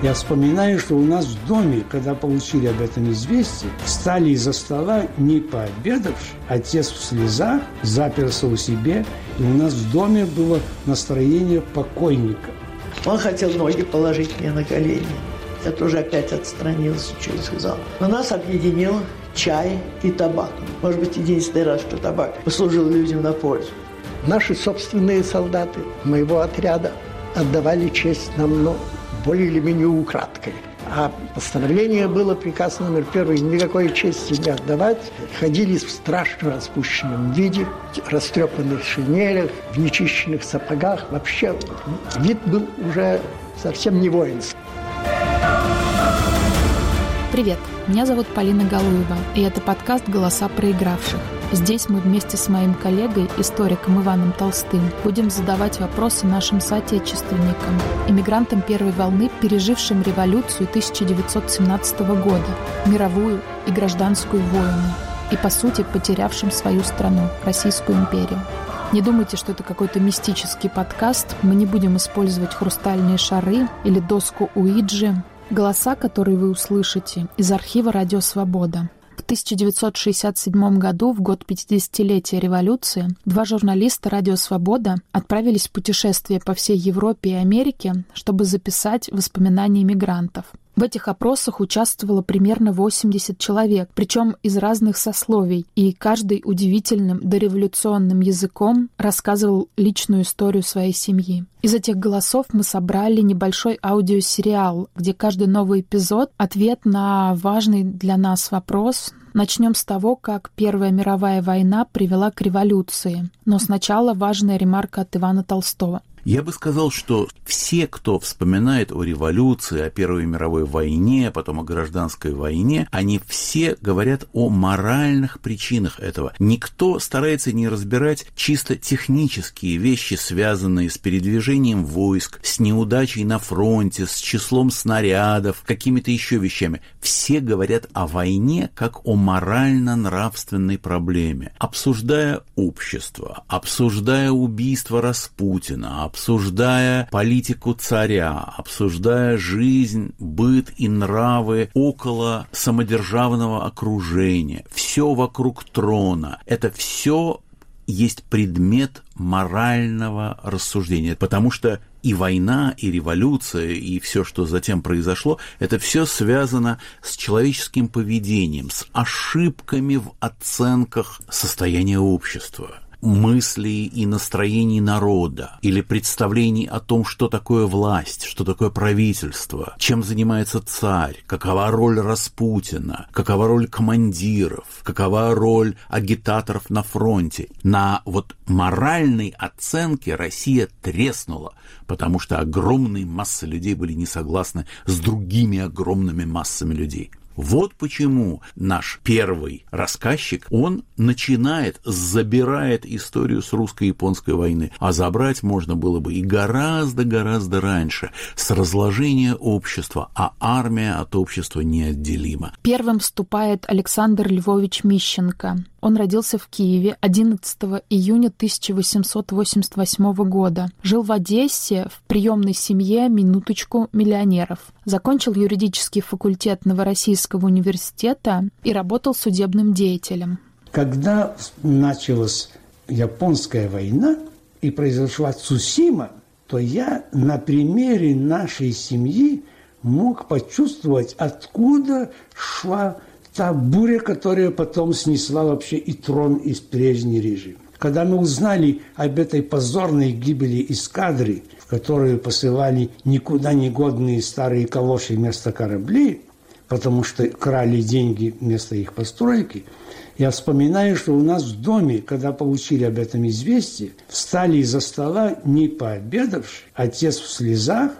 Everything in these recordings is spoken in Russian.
Я вспоминаю, что у нас в доме, когда получили об этом известие, встали из-за стола не пообедавши, отец в слезах, заперся у себе, и у нас в доме было настроение покойника. Он хотел ноги положить мне на колени. Я тоже опять отстранился, что и сказал. Но нас объединил чай и табак. Может быть, единственный раз, что табак послужил людям на пользу. Наши собственные солдаты моего отряда отдавали честь нам ну, более или менее украдкой. А постановление было, приказ номер первый, никакой чести не отдавать. Ходили в страшно распущенном виде, растрепанных шинелях, в нечищенных сапогах. Вообще вид был уже совсем не воинский. Привет, меня зовут Полина Галуева, и это подкаст «Голоса проигравших». Здесь мы вместе с моим коллегой, историком Иваном Толстым, будем задавать вопросы нашим соотечественникам, иммигрантам первой волны, пережившим революцию 1917 года, мировую и гражданскую войны, и, по сути, потерявшим свою страну, Российскую империю. Не думайте, что это какой-то мистический подкаст. Мы не будем использовать хрустальные шары или доску Уиджи. Голоса, которые вы услышите, из архива «Радио Свобода». В 1967 году, в год 50-летия революции, два журналиста «Радио Свобода» отправились в путешествие по всей Европе и Америке, чтобы записать воспоминания мигрантов. В этих опросах участвовало примерно 80 человек, причем из разных сословий, и каждый удивительным дореволюционным языком рассказывал личную историю своей семьи. Из этих голосов мы собрали небольшой аудиосериал, где каждый новый эпизод — ответ на важный для нас вопрос. Начнем с того, как Первая мировая война привела к революции. Но сначала важная ремарка от Ивана Толстого. Я бы сказал, что все, кто вспоминает о революции, о Первой мировой войне, потом о гражданской войне, они все говорят о моральных причинах этого. Никто старается не разбирать чисто технические вещи, связанные с передвижением войск, с неудачей на фронте, с числом снарядов, какими-то еще вещами. Все говорят о войне как о морально-нравственной проблеме, обсуждая общество, обсуждая убийство Распутина, обсуждая политику царя, обсуждая жизнь, быт и нравы около самодержавного окружения, все вокруг трона. Это все есть предмет морального рассуждения, потому что и война, и революция, и все, что затем произошло, это все связано с человеческим поведением, с ошибками в оценках состояния общества мыслей и настроений народа или представлений о том, что такое власть, что такое правительство, чем занимается царь, какова роль Распутина, какова роль командиров, какова роль агитаторов на фронте. На вот моральной оценке Россия треснула, потому что огромные массы людей были не согласны с другими огромными массами людей. Вот почему наш первый рассказчик, он начинает, забирает историю с русско-японской войны, а забрать можно было бы и гораздо-гораздо раньше, с разложения общества, а армия от общества неотделима. Первым вступает Александр Львович Мищенко. Он родился в Киеве 11 июня 1888 года. Жил в Одессе в приемной семье «Минуточку миллионеров». Закончил юридический факультет Новороссийского университета и работал судебным деятелем. Когда началась японская война и произошла Цусима, то я на примере нашей семьи мог почувствовать, откуда шла та буря, которая потом снесла вообще и трон, и прежний режим. Когда мы узнали об этой позорной гибели эскадры, в которую посылали никуда не годные старые калоши вместо кораблей, потому что крали деньги вместо их постройки, я вспоминаю, что у нас в доме, когда получили об этом известие, встали из-за стола не пообедавши, отец в слезах,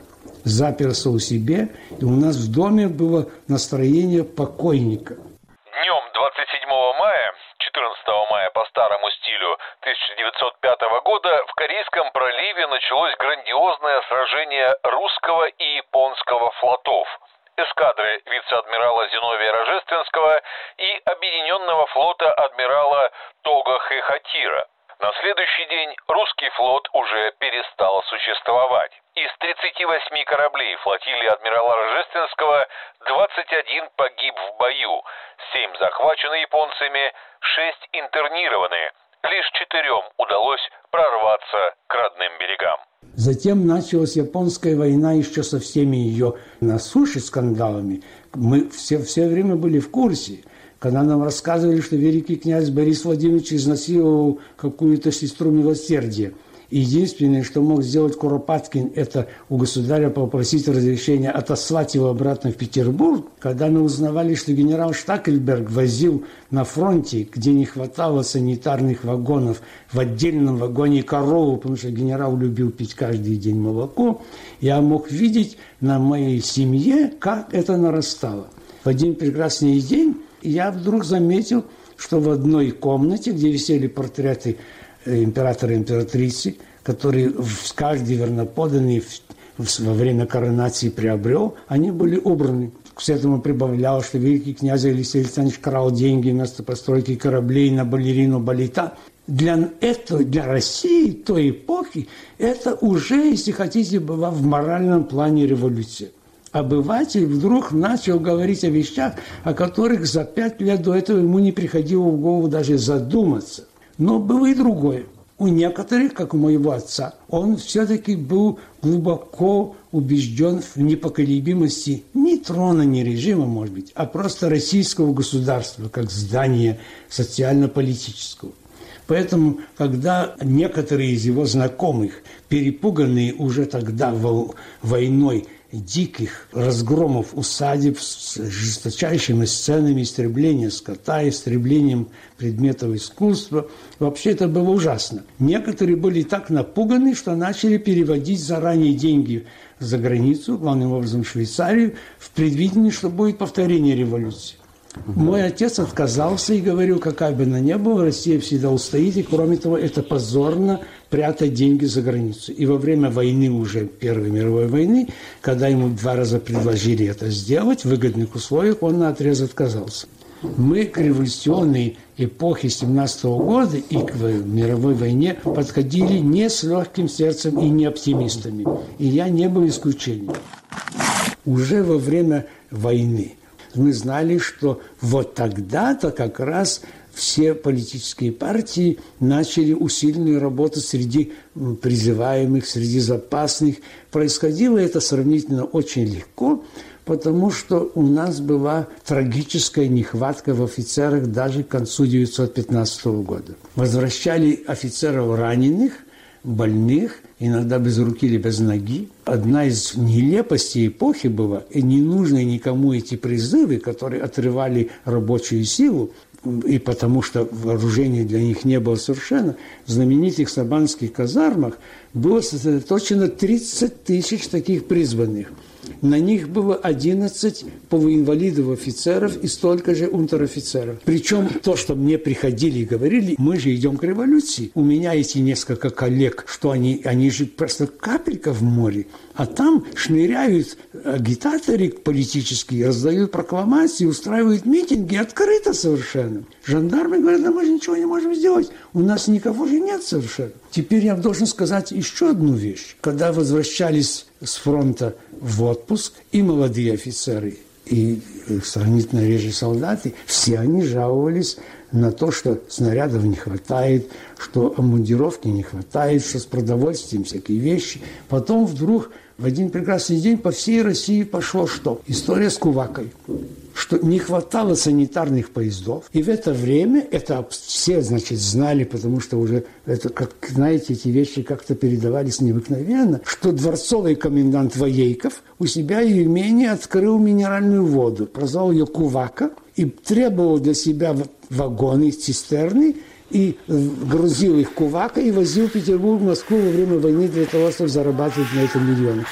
заперся у себя, и у нас в доме было настроение покойника – года в Корейском проливе началось грандиозное сражение русского и японского флотов эскадры вице-адмирала Зиновия Рожественского и Объединенного флота адмирала Тога Хехатира. На следующий день русский флот уже перестал существовать. Из 38 кораблей флотилии адмирала Рожественского 21 погиб в бою, 7 захвачены японцами, 6 интернированы. Лишь четырем удалось прорваться к родным берегам. Затем началась японская война еще со всеми ее на суше скандалами. Мы все, все время были в курсе. Когда нам рассказывали, что великий князь Борис Владимирович изнасиловал какую-то сестру милосердия – Единственное, что мог сделать Куропаткин, это у государя попросить разрешения отослать его обратно в Петербург. Когда мы узнавали, что генерал Штакельберг возил на фронте, где не хватало санитарных вагонов, в отдельном вагоне корову, потому что генерал любил пить каждый день молоко, я мог видеть на моей семье, как это нарастало. В один прекрасный день я вдруг заметил, что в одной комнате, где висели портреты императора и императрицы, которые каждый верноподанный во время коронации приобрел, они были убраны. К этому прибавлялось, что великий князь Алексей Александрович крал деньги вместо постройки кораблей на балерину Балита. Для, этого, для России той эпохи это уже, если хотите, была в моральном плане революция. Обыватель вдруг начал говорить о вещах, о которых за пять лет до этого ему не приходило в голову даже задуматься – но было и другое. У некоторых, как у моего отца, он все-таки был глубоко убежден в непоколебимости не трона, не режима, может быть, а просто российского государства, как здания социально-политического. Поэтому, когда некоторые из его знакомых, перепуганные уже тогда войной, диких разгромов усадеб с жесточайшими сценами истребления скота, истреблением предметов искусства. Вообще это было ужасно. Некоторые были так напуганы, что начали переводить заранее деньги за границу, главным образом в Швейцарию, в предвидении, что будет повторение революции. Мой отец отказался и говорил, какая бы она ни была, Россия всегда устоит, и кроме того, это позорно прятать деньги за границу. И во время войны, уже Первой мировой войны, когда ему два раза предложили это сделать в выгодных условиях, он на отрез отказался. Мы к революционной эпохе 17 года и к мировой войне подходили не с легким сердцем и не оптимистами. И я не был исключением. Уже во время войны мы знали, что вот тогда-то как раз все политические партии начали усиленную работу среди призываемых, среди запасных. Происходило это сравнительно очень легко, потому что у нас была трагическая нехватка в офицерах даже к концу 1915 года. Возвращали офицеров раненых, больных, иногда без руки или без ноги. Одна из нелепостей эпохи была, и не нужны никому эти призывы, которые отрывали рабочую силу, и потому что вооружения для них не было совершенно, в знаменитых сабанских казармах было сосредоточено 30 тысяч таких призванных – на них было 11 полуинвалидов офицеров и столько же унтер-офицеров. Причем то, что мне приходили и говорили, мы же идем к революции. У меня эти несколько коллег, что они, они же просто капелька в море. А там шныряют агитаторы политические, раздают прокламации, устраивают митинги открыто совершенно. Жандармы говорят, да мы же ничего не можем сделать, у нас никого же нет совершенно. Теперь я должен сказать еще одну вещь. Когда возвращались с фронта в отпуск и молодые офицеры, и сравнительно реже солдаты, все они жаловались на то, что снарядов не хватает, что амундировки не хватает, что с продовольствием всякие вещи. Потом вдруг в один прекрасный день по всей России пошло что? История с Кувакой. Что не хватало санитарных поездов. И в это время, это все, значит, знали, потому что уже, это, как знаете, эти вещи как-то передавались необыкновенно, что дворцовый комендант Воейков у себя в имении открыл минеральную воду, прозвал ее Кувака, и требовал для себя вагоны, цистерны, и грузил их кувака и возил в Петербург, Москву во время войны для того, чтобы зарабатывать на этом миллионы.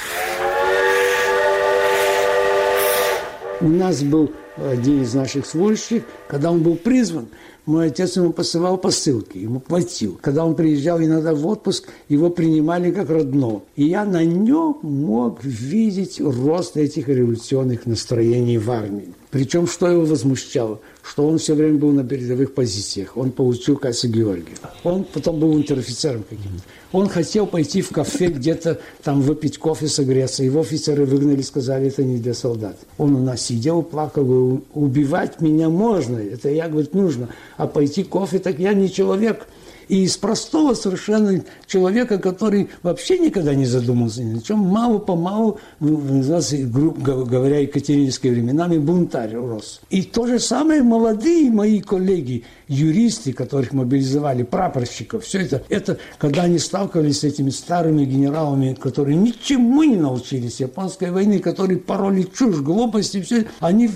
У нас был один из наших служащих, когда он был призван, мой отец ему посылал посылки, ему платил. Когда он приезжал иногда в отпуск, его принимали как родного. И я на нем мог видеть рост этих революционных настроений в армии. Причем, что его возмущало? Что он все время был на передовых позициях. Он получил Кася Георгия. Он потом был унтер-офицером каким-то. Он хотел пойти в кафе где-то там выпить кофе, согреться. Его офицеры выгнали, сказали, это не для солдат. Он у нас сидел, плакал, убивать меня можно, это я, говорит, нужно. А пойти кофе, так я не человек. И из простого совершенно человека, который вообще никогда не задумался ни о чем, мало-помалу, грубо говоря, екатеринскими временами, бунтарь рос. И то же самое молодые мои коллеги, юристы, которых мобилизовали, прапорщиков, все это, это когда они сталкивались с этими старыми генералами, которые ничему не научились японской войны, которые пороли чушь, глупости, все, они,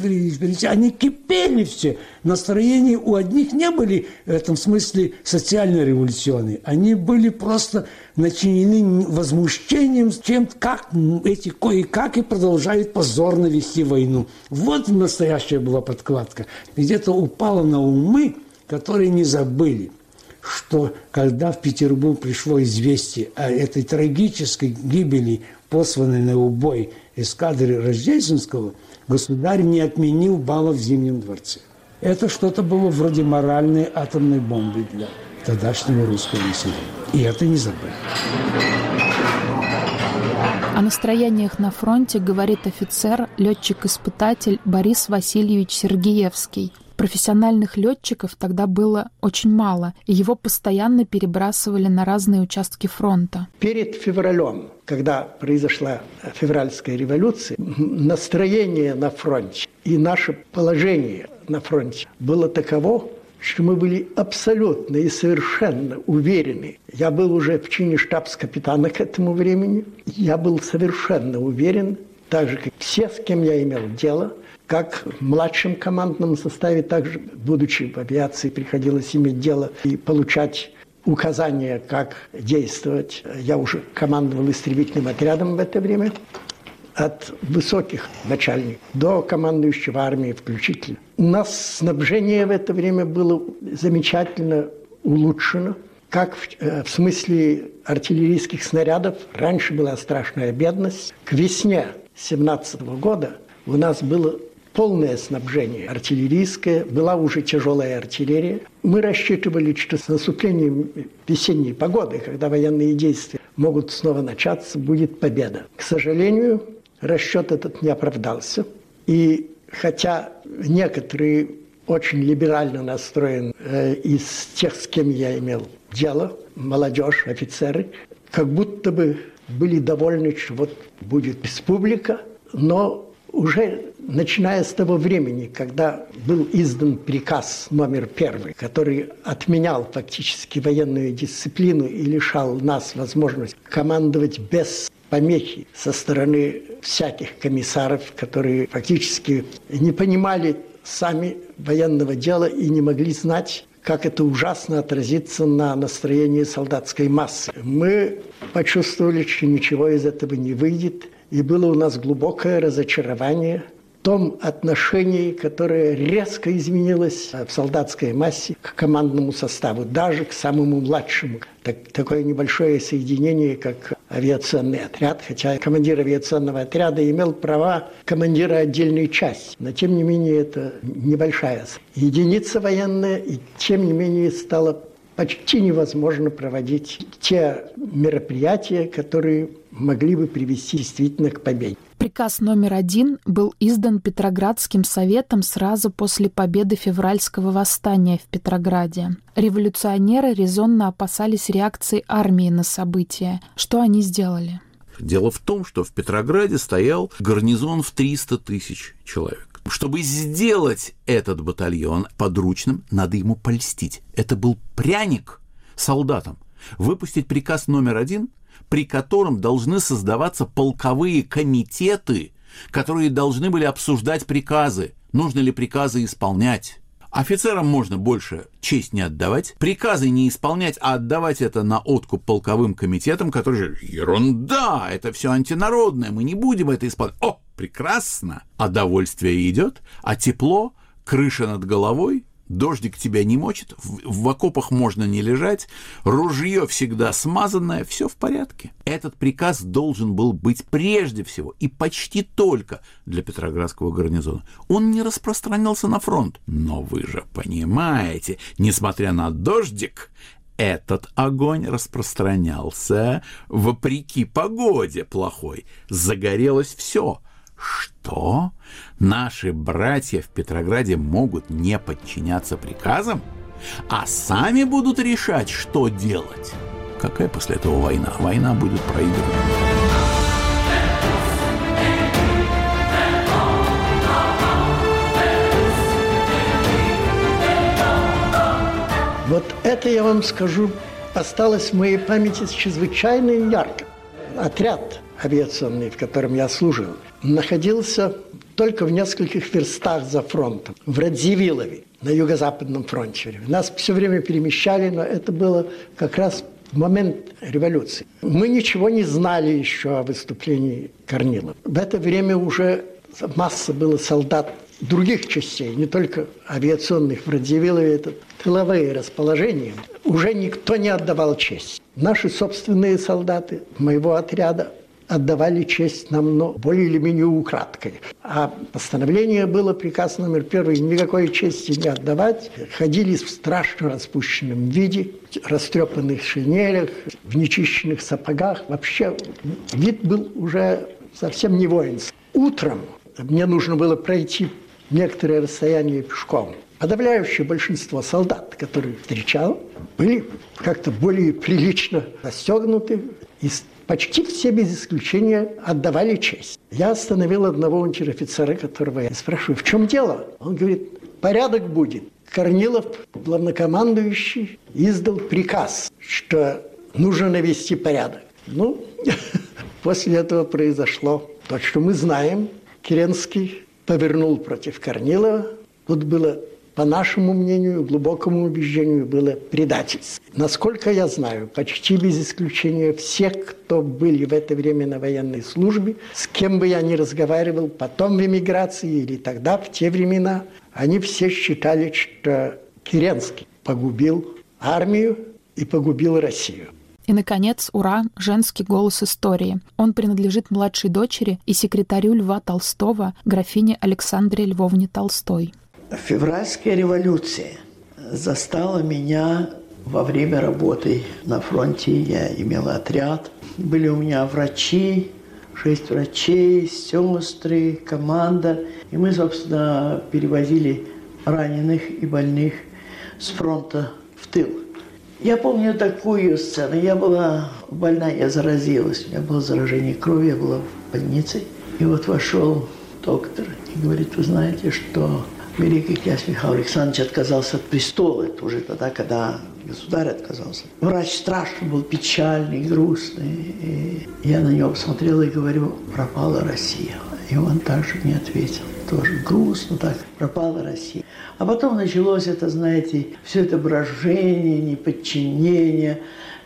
они кипели все. Настроения у одних не были в этом смысле социально революционные. Они были просто начинены возмущением чем как эти кое-как и продолжают позорно вести войну. Вот настоящая была подкладка. Где-то упала на умы которые не забыли, что когда в Петербург пришло известие о этой трагической гибели, посланной на убой эскадры Рождественского, государь не отменил баллов в Зимнем дворце. Это что-то было вроде моральной атомной бомбы для тогдашнего русского населения. И это не забыли. О настроениях на фронте говорит офицер, летчик-испытатель Борис Васильевич Сергеевский. Профессиональных летчиков тогда было очень мало, и его постоянно перебрасывали на разные участки фронта. Перед февралем, когда произошла февральская революция, настроение на фронте и наше положение на фронте было таково, что мы были абсолютно и совершенно уверены. Я был уже в чине штабс-капитана к этому времени. Я был совершенно уверен, так же, как все, с кем я имел дело, как в младшем командном составе, также, будучи в авиации, приходилось иметь дело и получать указания, как действовать. Я уже командовал истребительным отрядом в это время. От высоких начальников до командующего армии включительно. У нас снабжение в это время было замечательно улучшено. Как в, э, в смысле артиллерийских снарядов, раньше была страшная бедность. К весне 17 года у нас было полное снабжение артиллерийское, была уже тяжелая артиллерия. Мы рассчитывали, что с наступлением весенней погоды, когда военные действия могут снова начаться, будет победа. К сожалению, расчет этот не оправдался. И хотя некоторые очень либерально настроен э, из тех, с кем я имел дело, молодежь, офицеры, как будто бы были довольны, что вот будет республика, но уже начиная с того времени, когда был издан приказ номер первый, который отменял фактически военную дисциплину и лишал нас возможности командовать без помехи со стороны всяких комиссаров, которые фактически не понимали сами военного дела и не могли знать, как это ужасно отразится на настроении солдатской массы. Мы почувствовали, что ничего из этого не выйдет – и было у нас глубокое разочарование в том отношении, которое резко изменилось в солдатской массе к командному составу, даже к самому младшему. Так, такое небольшое соединение, как авиационный отряд, хотя командир авиационного отряда имел права командира отдельной части, но тем не менее это небольшая единица военная, и тем не менее стало почти невозможно проводить те мероприятия, которые могли бы привести действительно к победе. Приказ номер один был издан Петроградским советом сразу после победы февральского восстания в Петрограде. Революционеры резонно опасались реакции армии на события. Что они сделали? Дело в том, что в Петрограде стоял гарнизон в 300 тысяч человек. Чтобы сделать этот батальон подручным, надо ему польстить. Это был пряник солдатам. Выпустить приказ номер один, при котором должны создаваться полковые комитеты, которые должны были обсуждать приказы, нужно ли приказы исполнять. Офицерам можно больше честь не отдавать, приказы не исполнять, а отдавать это на откуп полковым комитетам, которые же ерунда, это все антинародное, мы не будем это исполнять. О, прекрасно, а довольствие идет, а тепло, крыша над головой, дождик тебя не мочит, в, в окопах можно не лежать, ружье всегда смазанное, все в порядке. Этот приказ должен был быть прежде всего и почти только для Петроградского гарнизона. Он не распространялся на фронт. Но вы же понимаете, несмотря на дождик, этот огонь распространялся вопреки погоде плохой. Загорелось все. Что? Наши братья в Петрограде могут не подчиняться приказам, а сами будут решать, что делать? Какая после этого война? Война будет проиграна. Вот это, я вам скажу, осталось в моей памяти чрезвычайно ярко. Отряд авиационный, в котором я служил, находился только в нескольких верстах за фронтом, в Радзивиллове, на юго-западном фронте. Нас все время перемещали, но это было как раз в момент революции. Мы ничего не знали еще о выступлении Корнилова. В это время уже масса было солдат других частей, не только авиационных, в Радзивиллове это тыловые расположения, уже никто не отдавал честь. Наши собственные солдаты моего отряда отдавали честь нам но более или менее украдкой. А постановление было, приказ номер первый, никакой чести не отдавать. Ходили в страшно распущенном виде, растрепанных шинелях, в нечищенных сапогах. Вообще вид был уже совсем не воинский. Утром мне нужно было пройти некоторое расстояние пешком. Подавляющее большинство солдат, которые встречал, были как-то более прилично расстегнуты и почти все без исключения отдавали честь. Я остановил одного унтер-офицера, которого я спрашиваю, в чем дело? Он говорит, порядок будет. Корнилов, главнокомандующий, издал приказ, что нужно навести порядок. Ну, после этого произошло то, что мы знаем. Керенский повернул против Корнилова. Тут было по нашему мнению, глубокому убеждению, было предательство. Насколько я знаю, почти без исключения все, кто были в это время на военной службе, с кем бы я ни разговаривал, потом в эмиграции или тогда, в те времена, они все считали, что Керенский погубил армию и погубил Россию. И, наконец, ура, женский голос истории. Он принадлежит младшей дочери и секретарю Льва Толстого, графине Александре Львовне Толстой. Февральская революция застала меня во время работы на фронте. Я имела отряд. Были у меня врачи, шесть врачей, сестры, команда. И мы, собственно, перевозили раненых и больных с фронта в тыл. Я помню такую сцену. Я была больна, я заразилась. У меня было заражение крови, я была в больнице. И вот вошел доктор и говорит, вы знаете, что великий князь Михаил Александрович отказался от престола. Это уже тогда, когда государь отказался. Врач страшно был печальный, грустный. И я на него посмотрела и говорю, пропала Россия. И он также мне ответил, тоже грустно так, пропала Россия. А потом началось это, знаете, все это брожение, неподчинение,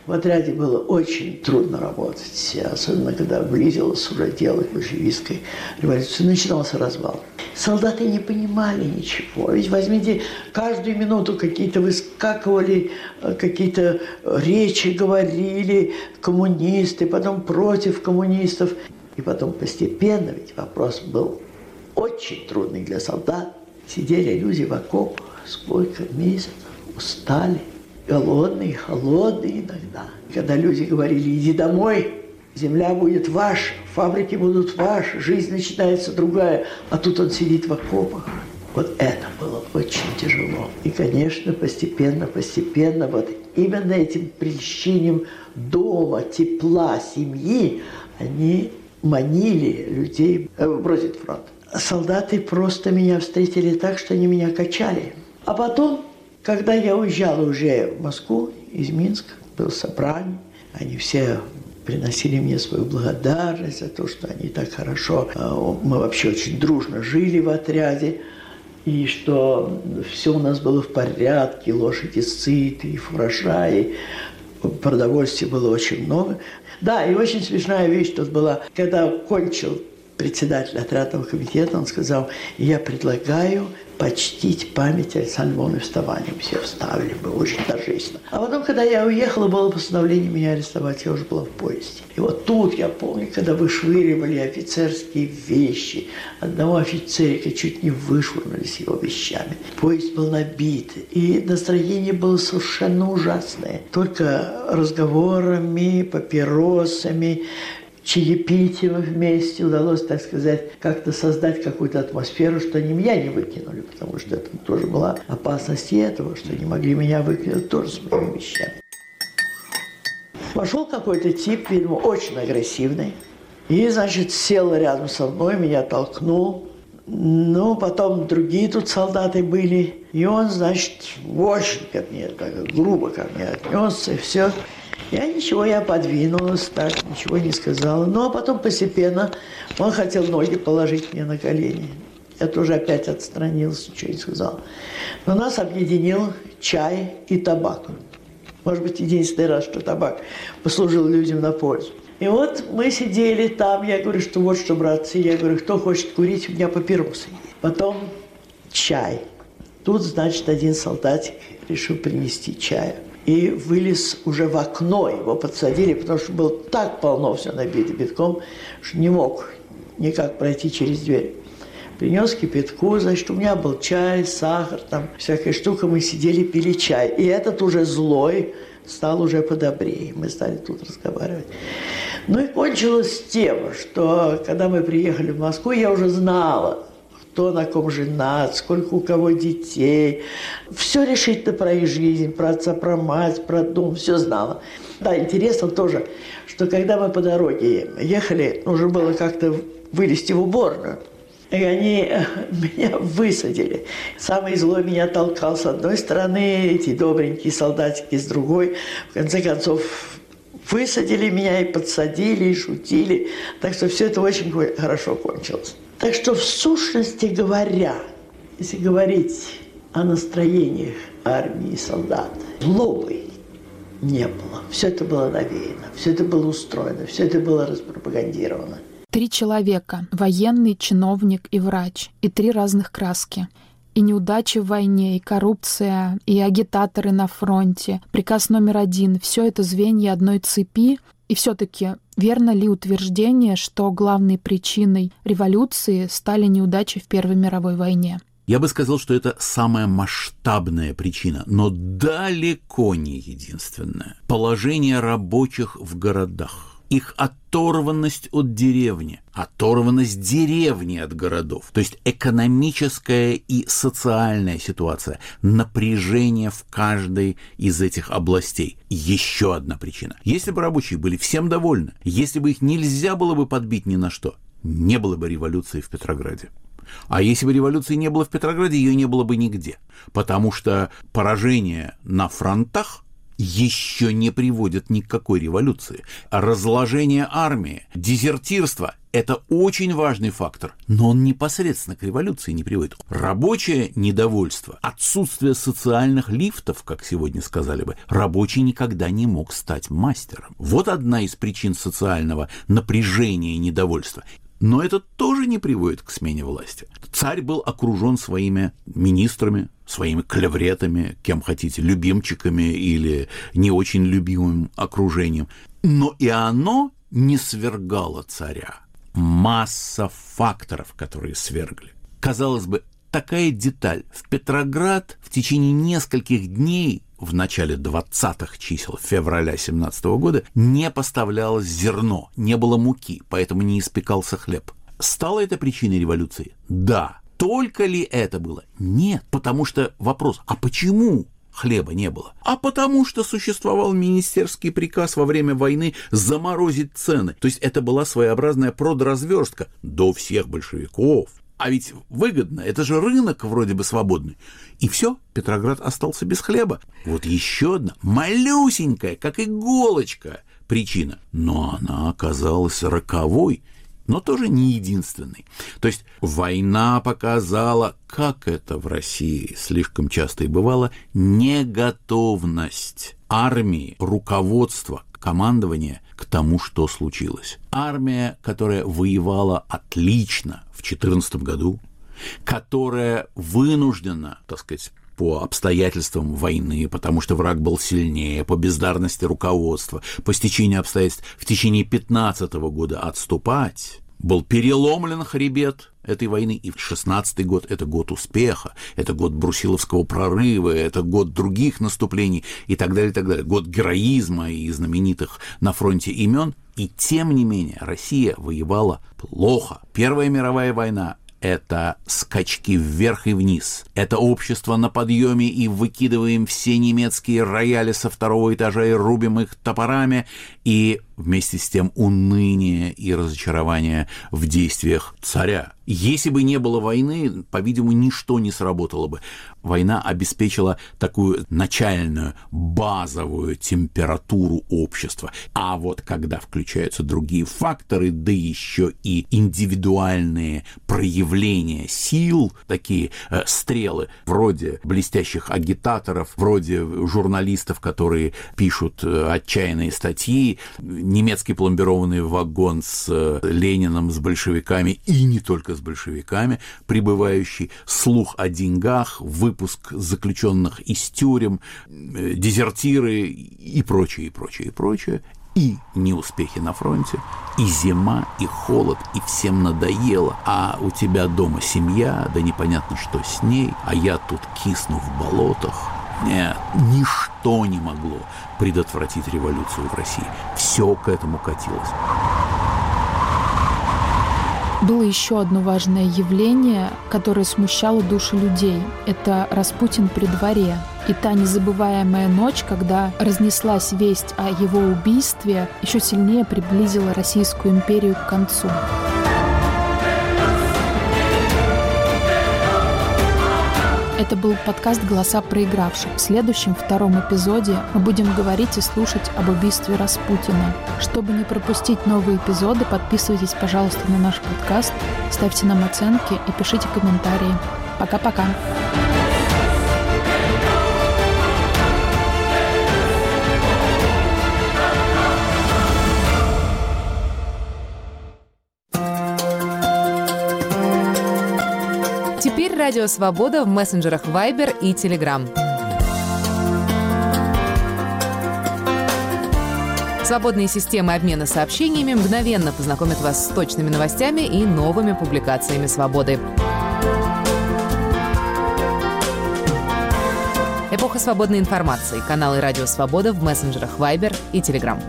в отряде было очень трудно работать, особенно когда близилось уже дело большевистской революции. Начинался развал. Солдаты не понимали ничего. Ведь возьмите, каждую минуту какие-то выскакивали, э, какие-то речи говорили коммунисты, потом против коммунистов. И потом постепенно, ведь вопрос был очень трудный для солдат. Сидели люди в окопах сколько месяцев, устали – голодный, холодный иногда. Когда люди говорили, иди домой, земля будет ваша, фабрики будут ваши, жизнь начинается другая, а тут он сидит в окопах. Вот это было очень тяжело. И, конечно, постепенно, постепенно, вот именно этим прельщением дома, тепла, семьи, они манили людей бросить фронт. Солдаты просто меня встретили так, что они меня качали. А потом когда я уезжал уже в Москву из Минска, был собрание, они все приносили мне свою благодарность за то, что они так хорошо, э, мы вообще очень дружно жили в отряде, и что все у нас было в порядке, лошади сыты, и фуража, и продовольствия было очень много. Да, и очень смешная вещь тут была, когда кончил председатель отрядного комитета, он сказал, я предлагаю почтить память Александра Львовны вставанием. Все вставили, было очень торжественно. А потом, когда я уехала, было постановление меня арестовать, я уже была в поезде. И вот тут я помню, когда вышвыривали офицерские вещи, одного офицерика чуть не вышвырнули с его вещами. Поезд был набит, и настроение было совершенно ужасное. Только разговорами, папиросами, чаепитием вместе удалось, так сказать, как-то создать какую-то атмосферу, что они меня не выкинули, потому что это тоже была опасность и этого, что они могли меня выкинуть тоже с моими вещами. Пошел какой-то тип, видимо, очень агрессивный, и, значит, сел рядом со мной, меня толкнул. Ну, потом другие тут солдаты были. И он, значит, очень ко мне, так грубо ко мне отнесся, и все. Я ничего, я подвинулась так, ничего не сказала. Ну, а потом постепенно он хотел ноги положить мне на колени. Я тоже опять отстранился, ничего не сказал. Но нас объединил чай и табак. Может быть, единственный раз, что табак послужил людям на пользу. И вот мы сидели там, я говорю, что вот что, братцы, я говорю, кто хочет курить, у меня папиросы. Потом чай. Тут, значит, один солдатик решил принести чаю и вылез уже в окно. Его подсадили, потому что было так полно все набито битком, что не мог никак пройти через дверь. Принес кипятку, значит, у меня был чай, сахар, там всякая штука. Мы сидели, пили чай. И этот уже злой стал уже подобрее. Мы стали тут разговаривать. Ну и кончилось тем, что когда мы приехали в Москву, я уже знала, кто на ком женат, сколько у кого детей. Все решительно про их жизнь, про отца, про мать, про дом, все знала. Да, интересно тоже, что когда мы по дороге ехали, нужно было как-то вылезти в уборную. И они меня высадили. Самый злой меня толкал с одной стороны, эти добренькие солдатики с другой. В конце концов, высадили меня и подсадили, и шутили. Так что все это очень хорошо кончилось. Так что в сущности говоря, если говорить о настроениях армии и солдат, злобы не было. Все это было навеяно, все это было устроено, все это было распропагандировано. Три человека – военный, чиновник и врач, и три разных краски. И неудачи в войне, и коррупция, и агитаторы на фронте, приказ номер один – все это звенья одной цепи, и все-таки верно ли утверждение, что главной причиной революции стали неудачи в Первой мировой войне? Я бы сказал, что это самая масштабная причина, но далеко не единственная. Положение рабочих в городах их оторванность от деревни, оторванность деревни от городов, то есть экономическая и социальная ситуация, напряжение в каждой из этих областей. Еще одна причина. Если бы рабочие были всем довольны, если бы их нельзя было бы подбить ни на что, не было бы революции в Петрограде. А если бы революции не было в Петрограде, ее не было бы нигде. Потому что поражение на фронтах еще не приводят ни к какой революции. Разложение армии, дезертирство – это очень важный фактор, но он непосредственно к революции не приводит. Рабочее недовольство, отсутствие социальных лифтов, как сегодня сказали бы, рабочий никогда не мог стать мастером. Вот одна из причин социального напряжения и недовольства. Но это тоже не приводит к смене власти. Царь был окружен своими министрами, своими клевретами, кем хотите, любимчиками или не очень любимым окружением. Но и оно не свергало царя. Масса факторов, которые свергли. Казалось бы, такая деталь. В Петроград в течение нескольких дней в начале 20-х чисел февраля 17 года не поставлялось зерно, не было муки, поэтому не испекался хлеб. Стало это причиной революции? Да. Только ли это было? Нет. Потому что вопрос, а почему хлеба не было. А потому что существовал министерский приказ во время войны заморозить цены. То есть это была своеобразная продразверстка до всех большевиков, а ведь выгодно, это же рынок вроде бы свободный. И все, Петроград остался без хлеба. Вот еще одна, малюсенькая, как иголочка, причина. Но она оказалась роковой, но тоже не единственной. То есть война показала, как это в России слишком часто и бывало, неготовность армии, руководства, командования к тому, что случилось. Армия, которая воевала отлично в 2014 году, которая вынуждена, так сказать, по обстоятельствам войны, потому что враг был сильнее, по бездарности руководства, по стечению обстоятельств в течение 15 года отступать, был переломлен хребет этой войны, и 16 год – это год успеха, это год Брусиловского прорыва, это год других наступлений и так далее, и так далее, год героизма и знаменитых на фронте имен, и тем не менее Россия воевала плохо. Первая мировая война это скачки вверх и вниз. Это общество на подъеме и выкидываем все немецкие рояли со второго этажа и рубим их топорами. И вместе с тем уныние и разочарование в действиях царя. Если бы не было войны, по-видимому, ничто не сработало бы. Война обеспечила такую начальную, базовую температуру общества. А вот когда включаются другие факторы, да еще и индивидуальные проявления сил, такие э, стрелы, вроде блестящих агитаторов, вроде журналистов, которые пишут э, отчаянные статьи, немецкий пломбированный вагон с э, Лениным, с большевиками и не только с большевиками, прибывающий, слух о деньгах, выпуск заключенных из тюрем, э, дезертиры и прочее, и прочее, и прочее и неуспехи на фронте, и зима, и холод, и всем надоело, а у тебя дома семья, да непонятно что с ней, а я тут кисну в болотах. Нет, ничто не могло предотвратить революцию в России. Все к этому катилось. Было еще одно важное явление, которое смущало души людей. Это Распутин при дворе. И та незабываемая ночь, когда разнеслась весть о его убийстве, еще сильнее приблизила Российскую империю к концу. Это был подкаст «Голоса проигравших». В следующем, втором эпизоде мы будем говорить и слушать об убийстве Распутина. Чтобы не пропустить новые эпизоды, подписывайтесь, пожалуйста, на наш подкаст, ставьте нам оценки и пишите комментарии. Пока-пока. Радио Свобода в мессенджерах Viber и Telegram. Свободные системы обмена сообщениями мгновенно познакомят вас с точными новостями и новыми публикациями «Свободы». Эпоха свободной информации. Каналы «Радио Свобода» в мессенджерах Viber и Telegram.